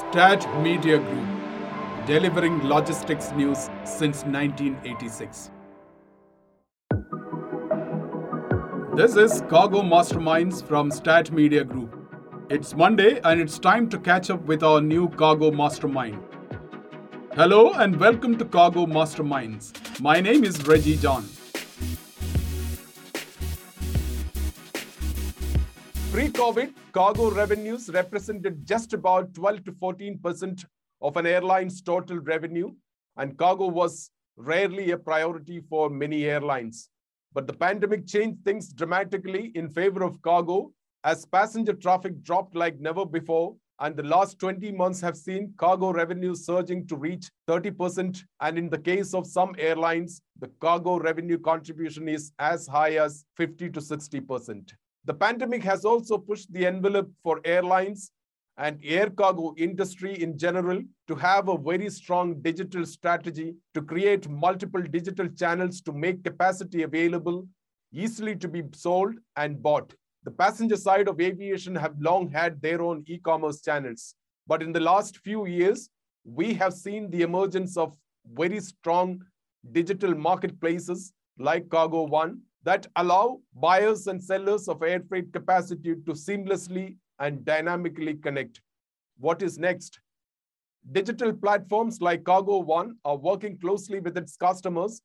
Stat Media Group, delivering logistics news since 1986. This is Cargo Masterminds from Stat Media Group. It's Monday and it's time to catch up with our new Cargo Mastermind. Hello and welcome to Cargo Masterminds. My name is Reji John. Pre-COVID, cargo revenues represented just about 12 to 14% of an airline's total revenue, and cargo was rarely a priority for many airlines. But the pandemic changed things dramatically in favor of cargo as passenger traffic dropped like never before, and the last 20 months have seen cargo revenue surging to reach 30%. And in the case of some airlines, the cargo revenue contribution is as high as 50 to 60%. The pandemic has also pushed the envelope for airlines and air cargo industry in general to have a very strong digital strategy to create multiple digital channels to make capacity available, easily to be sold and bought. The passenger side of aviation have long had their own e-commerce channels. But in the last few years, we have seen the emergence of very strong digital marketplaces like Cargo One that allow buyers and sellers of air freight capacity to seamlessly and dynamically connect. What is next? Digital platforms like Cargo One are working closely with its customers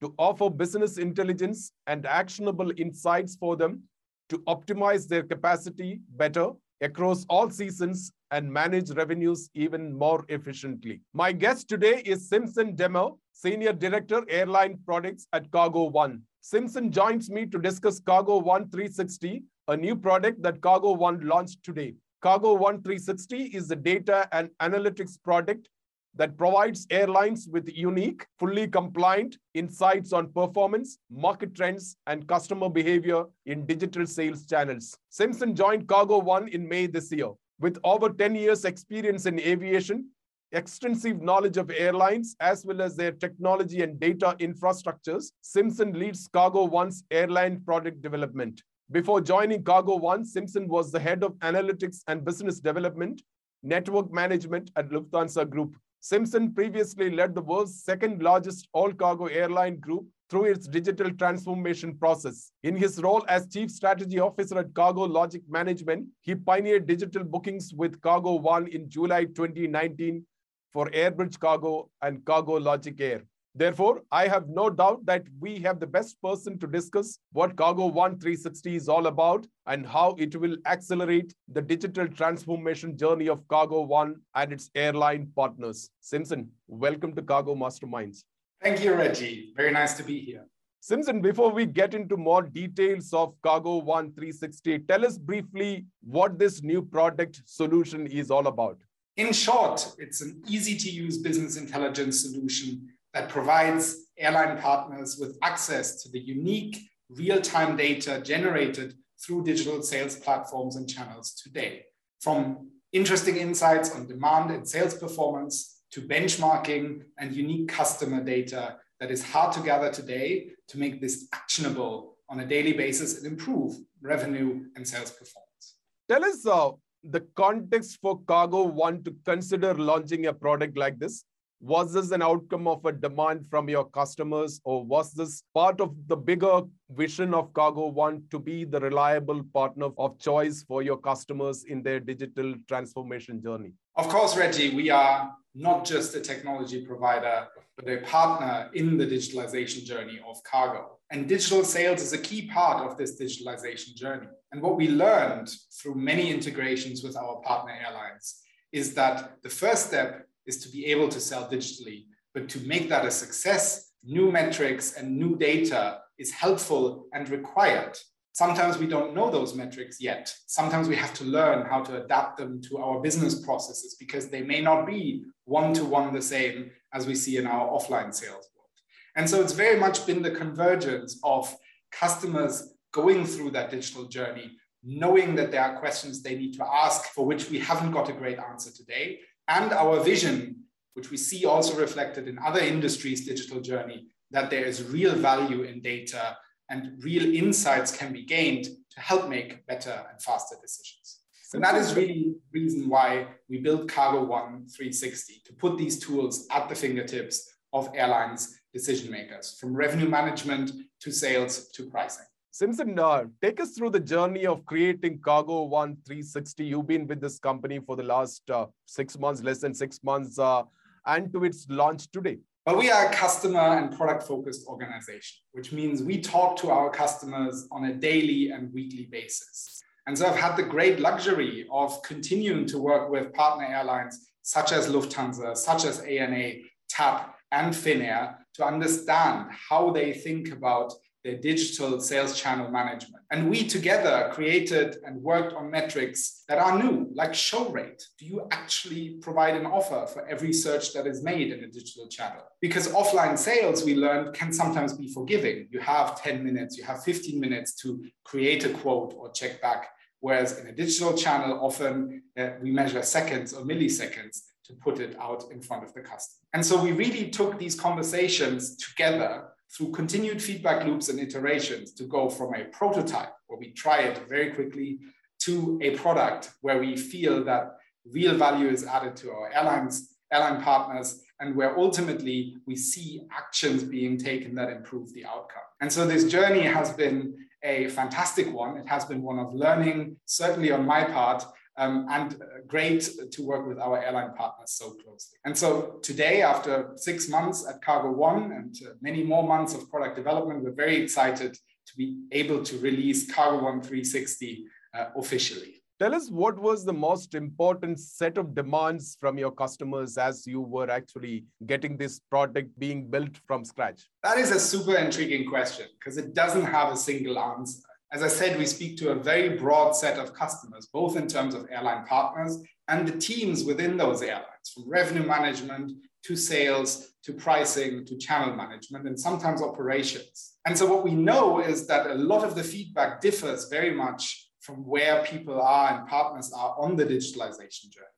to offer business intelligence and actionable insights for them to optimize their capacity better across all seasons and manage revenues even more efficiently. My guest today is Simson Demmer, Senior Director, Airline Products at Cargo One. Simson joins me to discuss Cargo One 360, a new product that Cargo One launched today. Cargo One 360 is a data and analytics product that provides airlines with unique, fully compliant insights on performance, market trends, and customer behavior in digital sales channels. Simson joined Cargo One in May this year. With over 10 years' experience in aviation, extensive knowledge of airlines, as well as their technology and data infrastructures, Simson leads Cargo One's airline product development. Before joining Cargo One, Simson was the head of analytics and business development, network management at Lufthansa Group. Simson previously led the world's second largest all cargo airline group through its digital transformation process. In his role as Chief Strategy Officer at Cargo Logic Management, he pioneered digital bookings with Cargo One in July 2019 for Airbridge Cargo and Cargo Logic Air. Therefore, I have no doubt that we have the best person to discuss what Cargo One 360 is all about and how it will accelerate the digital transformation journey of Cargo One and its airline partners. Simson, welcome to Cargo Masterminds. Thank you, Reji. Very nice to be here. Simson, before we get into more details of Cargo One 360, tell us briefly what this new product solution is all about. In short, it's an easy to use business intelligence solution that provides airline partners with access to the unique real time data generated through digital sales platforms and channels today. From interesting insights on demand and sales performance to benchmarking and unique customer data that is hard to gather today to make this actionable on a daily basis and improve revenue and sales performance. Tell us uh, the context for Cargo One to consider launching a product like this? Was this an outcome of a demand from your customers, or was this part of the bigger vision of Cargo One to be the reliable partner of choice for your customers in their digital transformation journey? Of course, Reji, we are not just a technology provider, but a partner in the digitalization journey of cargo. And digital sales is a key part of this digitalization journey. And what we learned through many integrations with our partner airlines is that the first step is to be able to sell digitally. But to make that a success, new metrics and new data is helpful and required. Sometimes we don't know those metrics yet. Sometimes we have to learn how to adapt them to our business processes because they may not be one to one the same as we see in our offline sales world. And so it's very much been the convergence of customers going through that digital journey, knowing that there are questions they need to ask for which we haven't got a great answer today, and our vision, which we see also reflected in other industries' digital journey, that there is real value in data and real insights can be gained to help make better and faster decisions. And that is really the reason why we built Cargo One 360 to put these tools at the fingertips of airlines decision makers, from revenue management to sales to pricing. Simson, uh, take us through the journey of creating Cargo One 360. You've been with this company for the last uh, six months, less than six months, uh, and to its launch today. But we are a customer and product focused organization, which means we talk to our customers on a daily and weekly basis. And so I've had the great luxury of continuing to work with partner airlines such as Lufthansa, such as ANA, TAP, and Finnair to understand how they think about digital sales channel management. And we together created and worked on metrics that are new, like show rate. Do you actually provide an offer for every search that is made in a digital channel? Because offline sales, we learned, can sometimes be forgiving. You have 10 minutes, you have 15 minutes to create a quote or check back. Whereas in a digital channel, often uh, we measure seconds or milliseconds to put it out in front of the customer. And so we really took these conversations together through continued feedback loops and iterations to go from a prototype where we try it very quickly to a product where we feel that real value is added to our airlines, airline partners, and where ultimately we see actions being taken that improve the outcome. And so this journey has been a fantastic one. It has been one of learning, certainly on my part, um, and great to work with our airline partners so closely. And so today, after six months at Cargo One and uh, many more months of product development, we're very excited to be able to release Cargo One 360 uh, officially. Tell us what was the most important set of demands from your customers as you were actually getting this product being built from scratch? That is a super intriguing question because it doesn't have a single answer. As I said, we speak to a very broad set of customers, both in terms of airline partners and the teams within those airlines, from revenue management to sales to pricing to channel management and sometimes operations. And so what we know is that a lot of the feedback differs very much from where people are and partners are on the digitalization journey.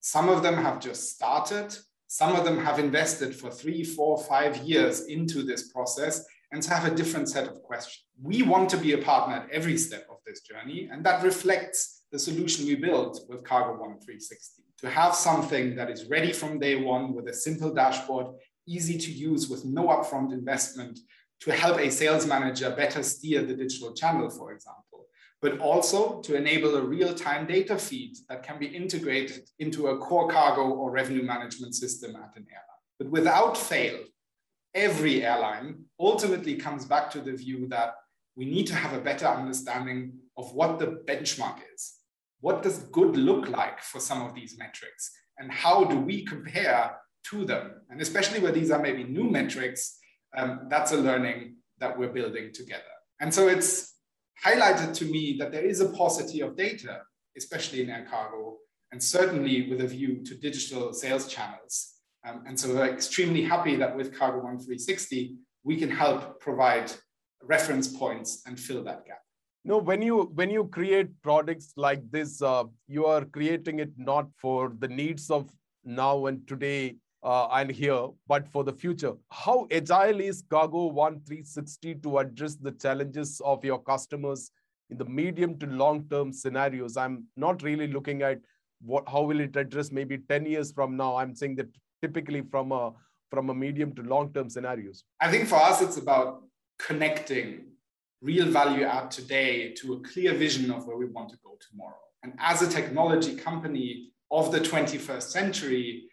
Some of them have just started. Some of them have invested for three, four, five years into this process and to have a different set of questions. We want to be a partner at every step of this journey, and that reflects the solution we built with Cargo One 360. To have something that is ready from day one with a simple dashboard, easy to use with no upfront investment, to help a sales manager better steer the digital channel, for example, but also to enable a real-time data feed that can be integrated into a core cargo or revenue management system at an airline. But without fail, every airline ultimately comes back to the view that we need to have a better understanding of what the benchmark is. What does good look like for some of these metrics? And how do we compare to them? And especially where these are maybe new metrics, um, that's a learning that we're building together. And so it's highlighted to me that there is a paucity of data, especially in air cargo, and certainly with a view to digital sales channels um, and so we're extremely happy that with Cargo One 360, we can help provide reference points and fill that gap. No, when you when you create products like this, uh, you are creating it not for the needs of now and today uh, and here, but for the future. How agile is Cargo One 360 to address the challenges of your customers in the medium to long term scenarios? I'm not really looking at what how will it address maybe 10 years from now. I'm saying that typically from a from a medium to long term scenarios? I think for us it's about connecting real value add today to a clear vision of where we want to go tomorrow. And as a technology company of the 21st century,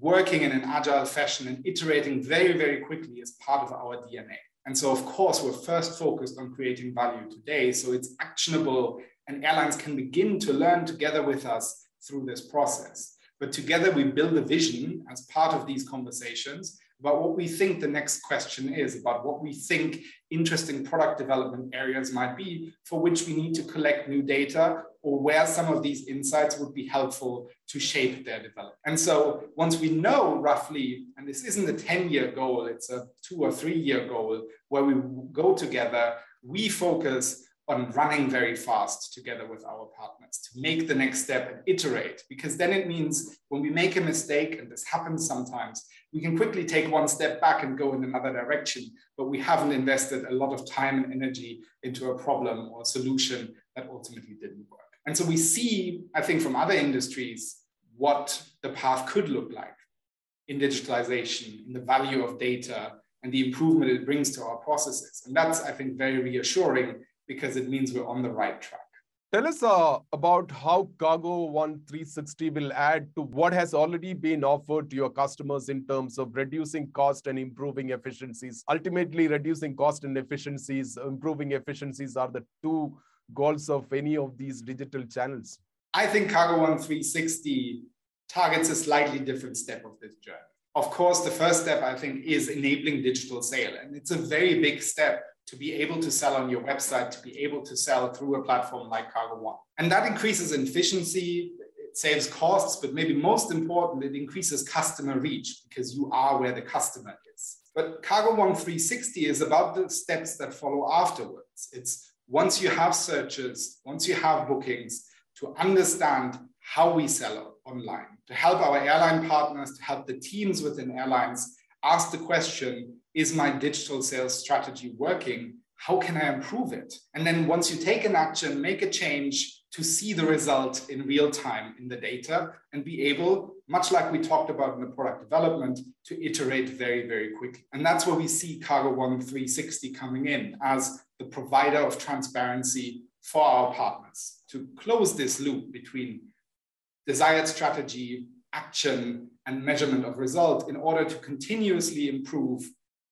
working in an agile fashion and iterating very, very quickly is part of our DNA. And so, of course, we're first focused on creating value today. So it's actionable, and airlines can begin to learn together with us through this process. But together we build a vision as part of these conversations about what we think the next question is, about what we think interesting product development areas might be for which we need to collect new data or where some of these insights would be helpful to shape their development. And so once we know roughly, and this isn't a 10 year goal, it's a two or three year goal where we go together, we focus on running very fast together with our partners to make the next step and iterate. Because then it means when we make a mistake, and this happens sometimes, we can quickly take one step back and go in another direction, but we haven't invested a lot of time and energy into a problem or solution that ultimately didn't work. And so we see, I think, from other industries, what the path could look like in digitalization, in the value of data, and the improvement it brings to our processes. And that's, I think, very reassuring because it means we're on the right track. Tell us uh, about how Cargo One 360 will add to what has already been offered to your customers in terms of reducing cost and improving efficiencies. Ultimately, reducing cost and efficiencies, improving efficiencies are the two goals of any of these digital channels. I think Cargo One 360 targets a slightly different step of this journey. Of course, the first step, I think, is enabling digital sale. And it's a very big step to be able to sell on your website, to be able to sell through a platform like Cargo One. And that increases efficiency, it saves costs, but maybe most important, it increases customer reach because you are where the customer is. But Cargo One 360 is about the steps that follow afterwards. It's once you have searches, once you have bookings, to understand how we sell online, to help our airline partners, to help the teams within airlines ask the question is my digital sales strategy working? How can I improve it? And then once you take an action, make a change to see the result in real time in the data and be able, much like we talked about in the product development, to iterate very, very quickly. And that's where we see Cargo One 360 coming in as the provider of transparency for our partners to close this loop between desired strategy, action, and measurement of result in order to continuously improve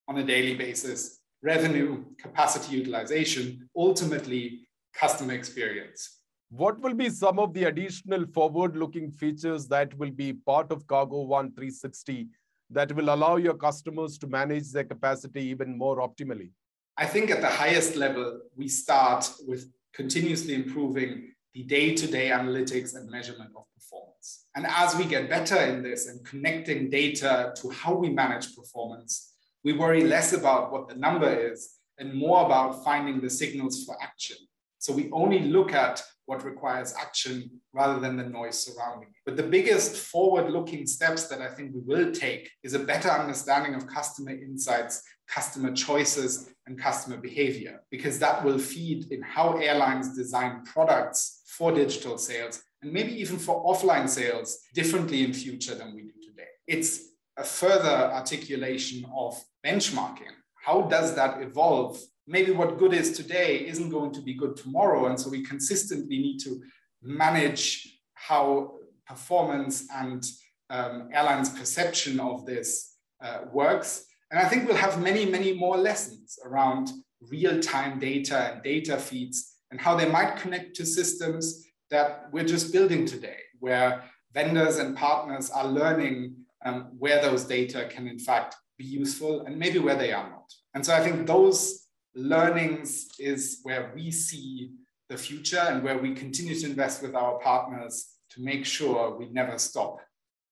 on a daily basis, revenue, capacity utilization, ultimately customer experience. What will be some of the additional forward-looking features that will be part of Cargo One 360 that will allow your customers to manage their capacity even more optimally? I think at the highest level, we start with continuously improving the day-to-day analytics and measurement of performance. And as we get better in this and connecting data to how we manage performance, we worry less about what the number is and more about finding the signals for action. So we only look at what requires action rather than the noise surrounding it. But the biggest forward looking steps that I think we will take is a better understanding of customer insights, customer choices, and customer behavior, because that will feed in how airlines design products for digital sales and maybe even for offline sales differently in future than we do today. It's a further articulation of benchmarking. How does that evolve? Maybe what good is today isn't going to be good tomorrow. And so we consistently need to manage how performance and um, airlines' perception of this uh, works. And I think we'll have many, many more lessons around real time data and data feeds and how they might connect to systems that we're just building today, where vendors and partners are learning um, where those data can in fact be useful and maybe where they are not. And so I think those learnings is where we see the future and where we continue to invest with our partners to make sure we never stop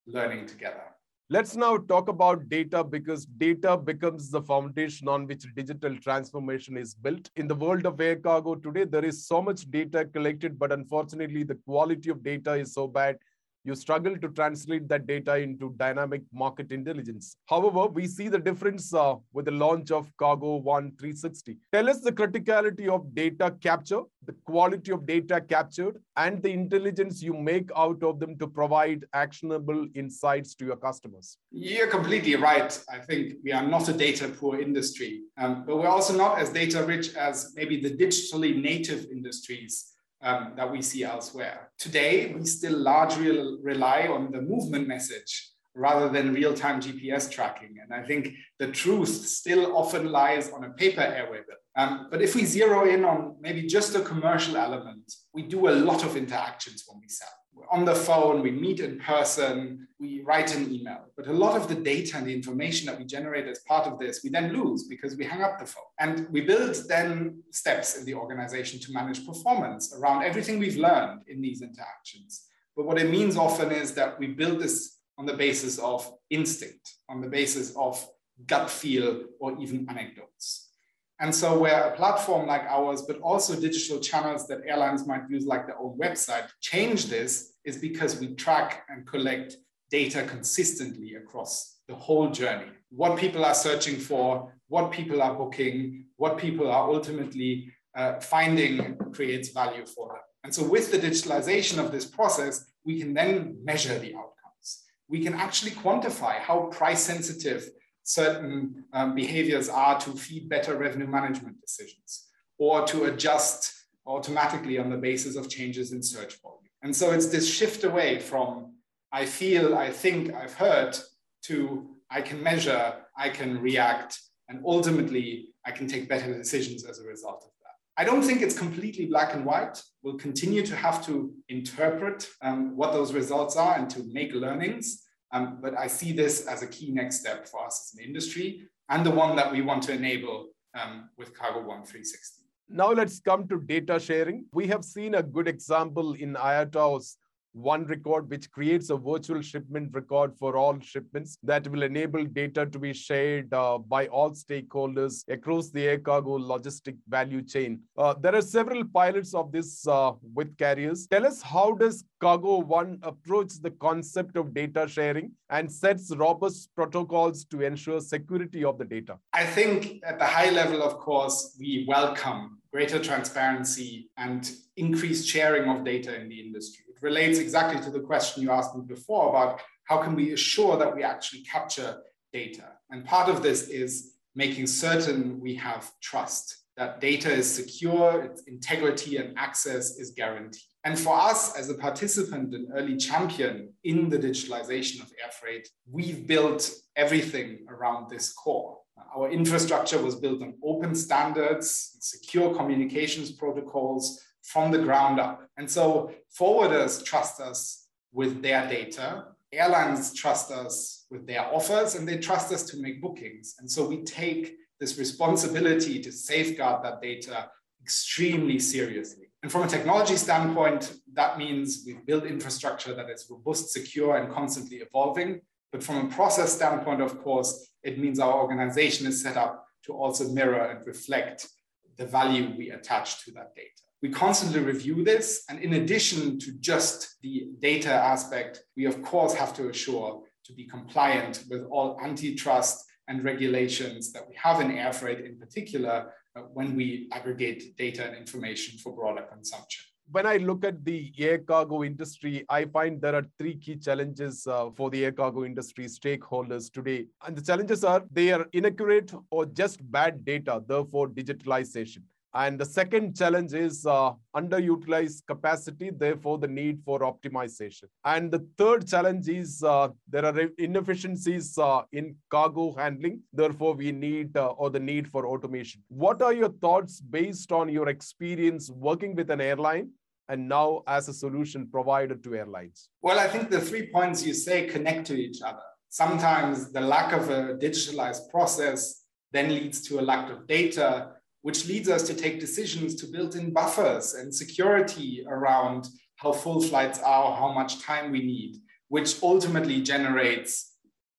learning together. Let's now talk about data because data becomes the foundation on which digital transformation is built. In the world of air cargo today, there is so much data collected, but unfortunately, the quality of data is so bad you struggle to translate that data into dynamic market intelligence. However, we see the difference uh, with the launch of Cargo One 360. Tell us the criticality of data capture, the quality of data captured, and the intelligence you make out of them to provide actionable insights to your customers. You're completely right. I think we are not a data poor industry, um, but we're also not as data rich as maybe the digitally native industries um, that we see elsewhere. Today, we still largely rely on the movement message rather than real-time GPS tracking. And I think the truth still often lies on a paper airway bill. Um, but if we zero in on maybe just a commercial element, we do a lot of interactions when we sell We're on the phone, we meet in person, we write an email. But a lot of the data and the information that we generate as part of this, we then lose because we hang up the phone. And we build then steps in the organization to manage performance around everything we've learned in these interactions. But what it means often is that we build this on the basis of instinct, on the basis of gut feel, or even anecdotes. And so where a platform like ours, but also digital channels that airlines might use like their own website, change this is because we track and collect data consistently across the whole journey. What people are searching for, what people are booking, what people are ultimately uh, finding creates value for them. And so with the digitalization of this process, we can then measure the outcomes. We can actually quantify how price sensitive certain um, behaviors are to feed better revenue management decisions or to adjust automatically on the basis of changes in search volume. And so it's this shift away from I feel, I think, I've heard to I can measure, I can react, and ultimately I can take better decisions as a result of that. I don't think it's completely black and white. We'll continue to have to interpret um, what those results are and to make learnings. Um, but I see this as a key next step for us as an industry and the one that we want to enable um, with Cargo One 360. Now let's come to data sharing. We have seen a good example in IATA's one record, which creates a virtual shipment record for all shipments that will enable data to be shared uh, by all stakeholders across the air cargo logistic value chain. Uh, there are several pilots of this uh, with carriers. Tell us how does Cargo One approach the concept of data sharing and sets robust protocols to ensure security of the data? I think at the high level, of course, we welcome greater transparency and increased sharing of data in the industry relates exactly to the question you asked me before about how can we assure that we actually capture data. And part of this is making certain we have trust, that data is secure, its integrity and access is guaranteed. And for us as a participant and early champion in the digitalization of air freight, we've built everything around this core. Our infrastructure was built on open standards, secure communications protocols, from the ground up. And so forwarders trust us with their data, airlines trust us with their offers, and they trust us to make bookings. And so we take this responsibility to safeguard that data extremely seriously. And from a technology standpoint, that means we've built infrastructure that is robust, secure, and constantly evolving. But from a process standpoint, of course, it means our organization is set up to also mirror and reflect the value we attach to that data. We constantly review this. And in addition to just the data aspect, we of course have to assure to be compliant with all antitrust and regulations that we have in air freight in particular uh, when we aggregate data and information for broader consumption. When I look at the air cargo industry, I find there are three key challenges uh, for the air cargo industry stakeholders today. And the challenges are they are inaccurate or just bad data, therefore digitalization. And the second challenge is uh, underutilized capacity, therefore the need for optimization. And the third challenge is uh, there are inefficiencies uh, in cargo handling, therefore we need uh, or the need for automation. What are your thoughts based on your experience working with an airline and now as a solution provider to airlines? Well, I think the three points you say connect to each other. Sometimes the lack of a digitalized process then leads to a lack of data which leads us to take decisions to build in buffers and security around how full flights are, how much time we need, which ultimately generates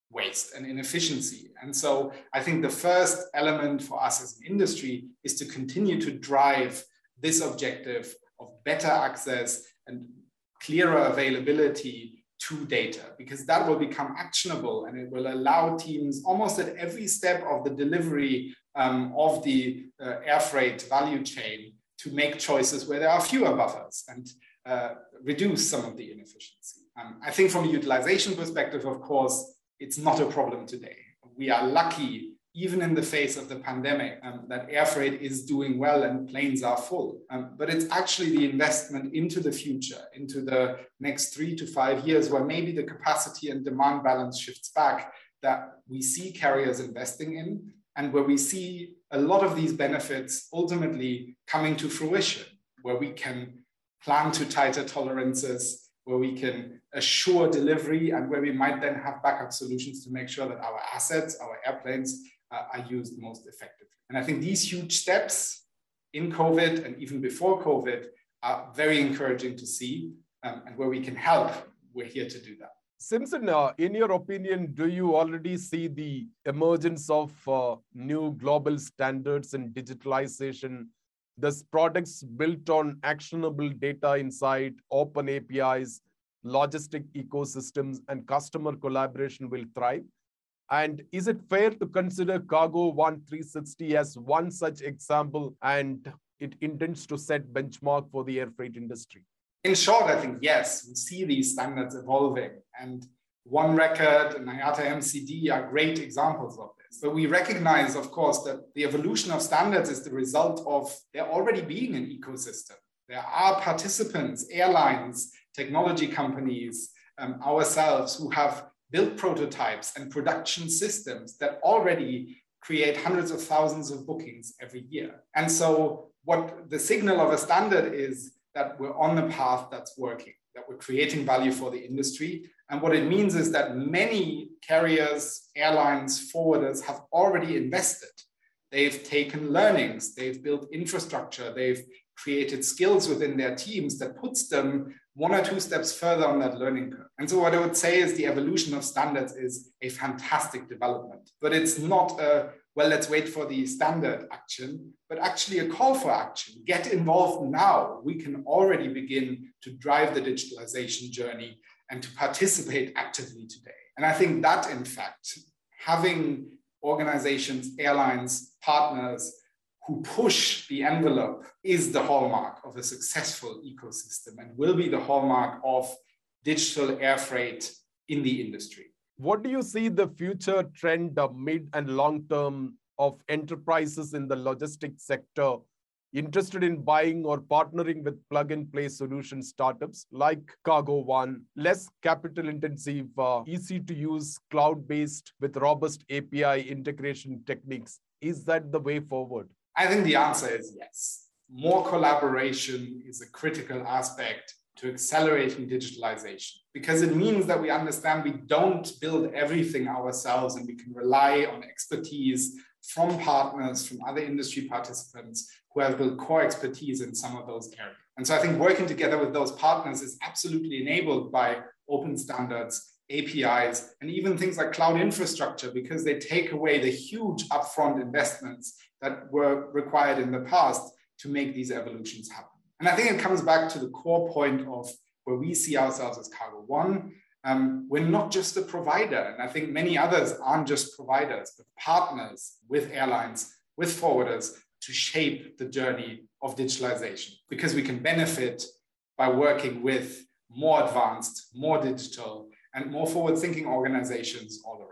waste and inefficiency. And so I think the first element for us as an industry is to continue to drive this objective of better access and clearer availability to data, because that will become actionable and it will allow teams almost at every step of the delivery um, of the uh, air freight value chain to make choices where there are fewer buffers and uh, reduce some of the inefficiency. Um, I think from a utilization perspective, of course, it's not a problem today. We are lucky, even in the face of the pandemic, um, that air freight is doing well and planes are full. Um, but it's actually the investment into the future, into the next three to five years, where maybe the capacity and demand balance shifts back that we see carriers investing in and where we see a lot of these benefits ultimately coming to fruition, where we can plan to tighter tolerances, where we can assure delivery, and where we might then have backup solutions to make sure that our assets, our airplanes, uh, are used most effectively. And I think these huge steps in COVID and even before COVID are very encouraging to see, um, and where we can help, we're here to do that. Simson, uh, in your opinion, do you already see the emergence of uh, new global standards in digitalization? Thus, products built on actionable data insight, open APIs, logistic ecosystems, and customer collaboration will thrive? And is it fair to consider Cargo One 360 as one such example? And it intends to set benchmark for the air freight industry? In short, I think yes, we see these standards evolving and one Record and IATA MCD are great examples of this. But we recognize, of course, that the evolution of standards is the result of there already being an ecosystem. There are participants, airlines, technology companies, um, ourselves who have built prototypes and production systems that already create hundreds of thousands of bookings every year. And so, what the signal of a standard is that we're on the path that's working, that we're creating value for the industry. And what it means is that many carriers, airlines, forwarders have already invested. They've taken learnings, they've built infrastructure, they've created skills within their teams that puts them one or two steps further on that learning curve. And so, what I would say is the evolution of standards is a fantastic development, but it's not a well, let's wait for the standard action, but actually a call for action. Get involved now. We can already begin to drive the digitalization journey and to participate actively today. And I think that, in fact, having organizations, airlines, partners who push the envelope is the hallmark of a successful ecosystem and will be the hallmark of digital air freight in the industry. What do you see the future trend, of mid and long term of enterprises in the logistics sector interested in buying or partnering with plug and play solution startups like Cargo One, less capital intensive, uh, easy to use, cloud based with robust API integration techniques? Is that the way forward? I think the answer is yes. More collaboration is a critical aspect to accelerating digitalization because it means that we understand we don't build everything ourselves and we can rely on expertise from partners, from other industry participants who have built core expertise in some of those areas. And so I think working together with those partners is absolutely enabled by open standards, APIs, and even things like cloud infrastructure, because they take away the huge upfront investments that were required in the past to make these evolutions happen. And I think it comes back to the core point of where we see ourselves as Cargo One. Um, we're not just a provider. And I think many others aren't just providers, but partners with airlines, with forwarders to shape the journey of digitalization because we can benefit by working with more advanced, more digital, and more forward thinking organizations all around.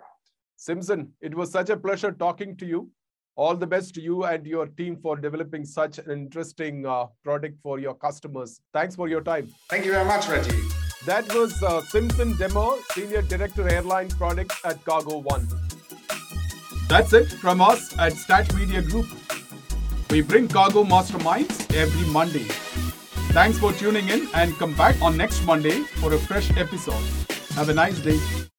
Simson, it was such a pleasure talking to you all the best to you and your team for developing such an interesting uh, product for your customers. Thanks for your time. Thank you very much, Reji. That was uh, Simson Demmer, Senior Director Airline Products at Cargo One. That's it from us at Stat Media Group. We bring cargo masterminds every Monday. Thanks for tuning in and come back on next Monday for a fresh episode. Have a nice day.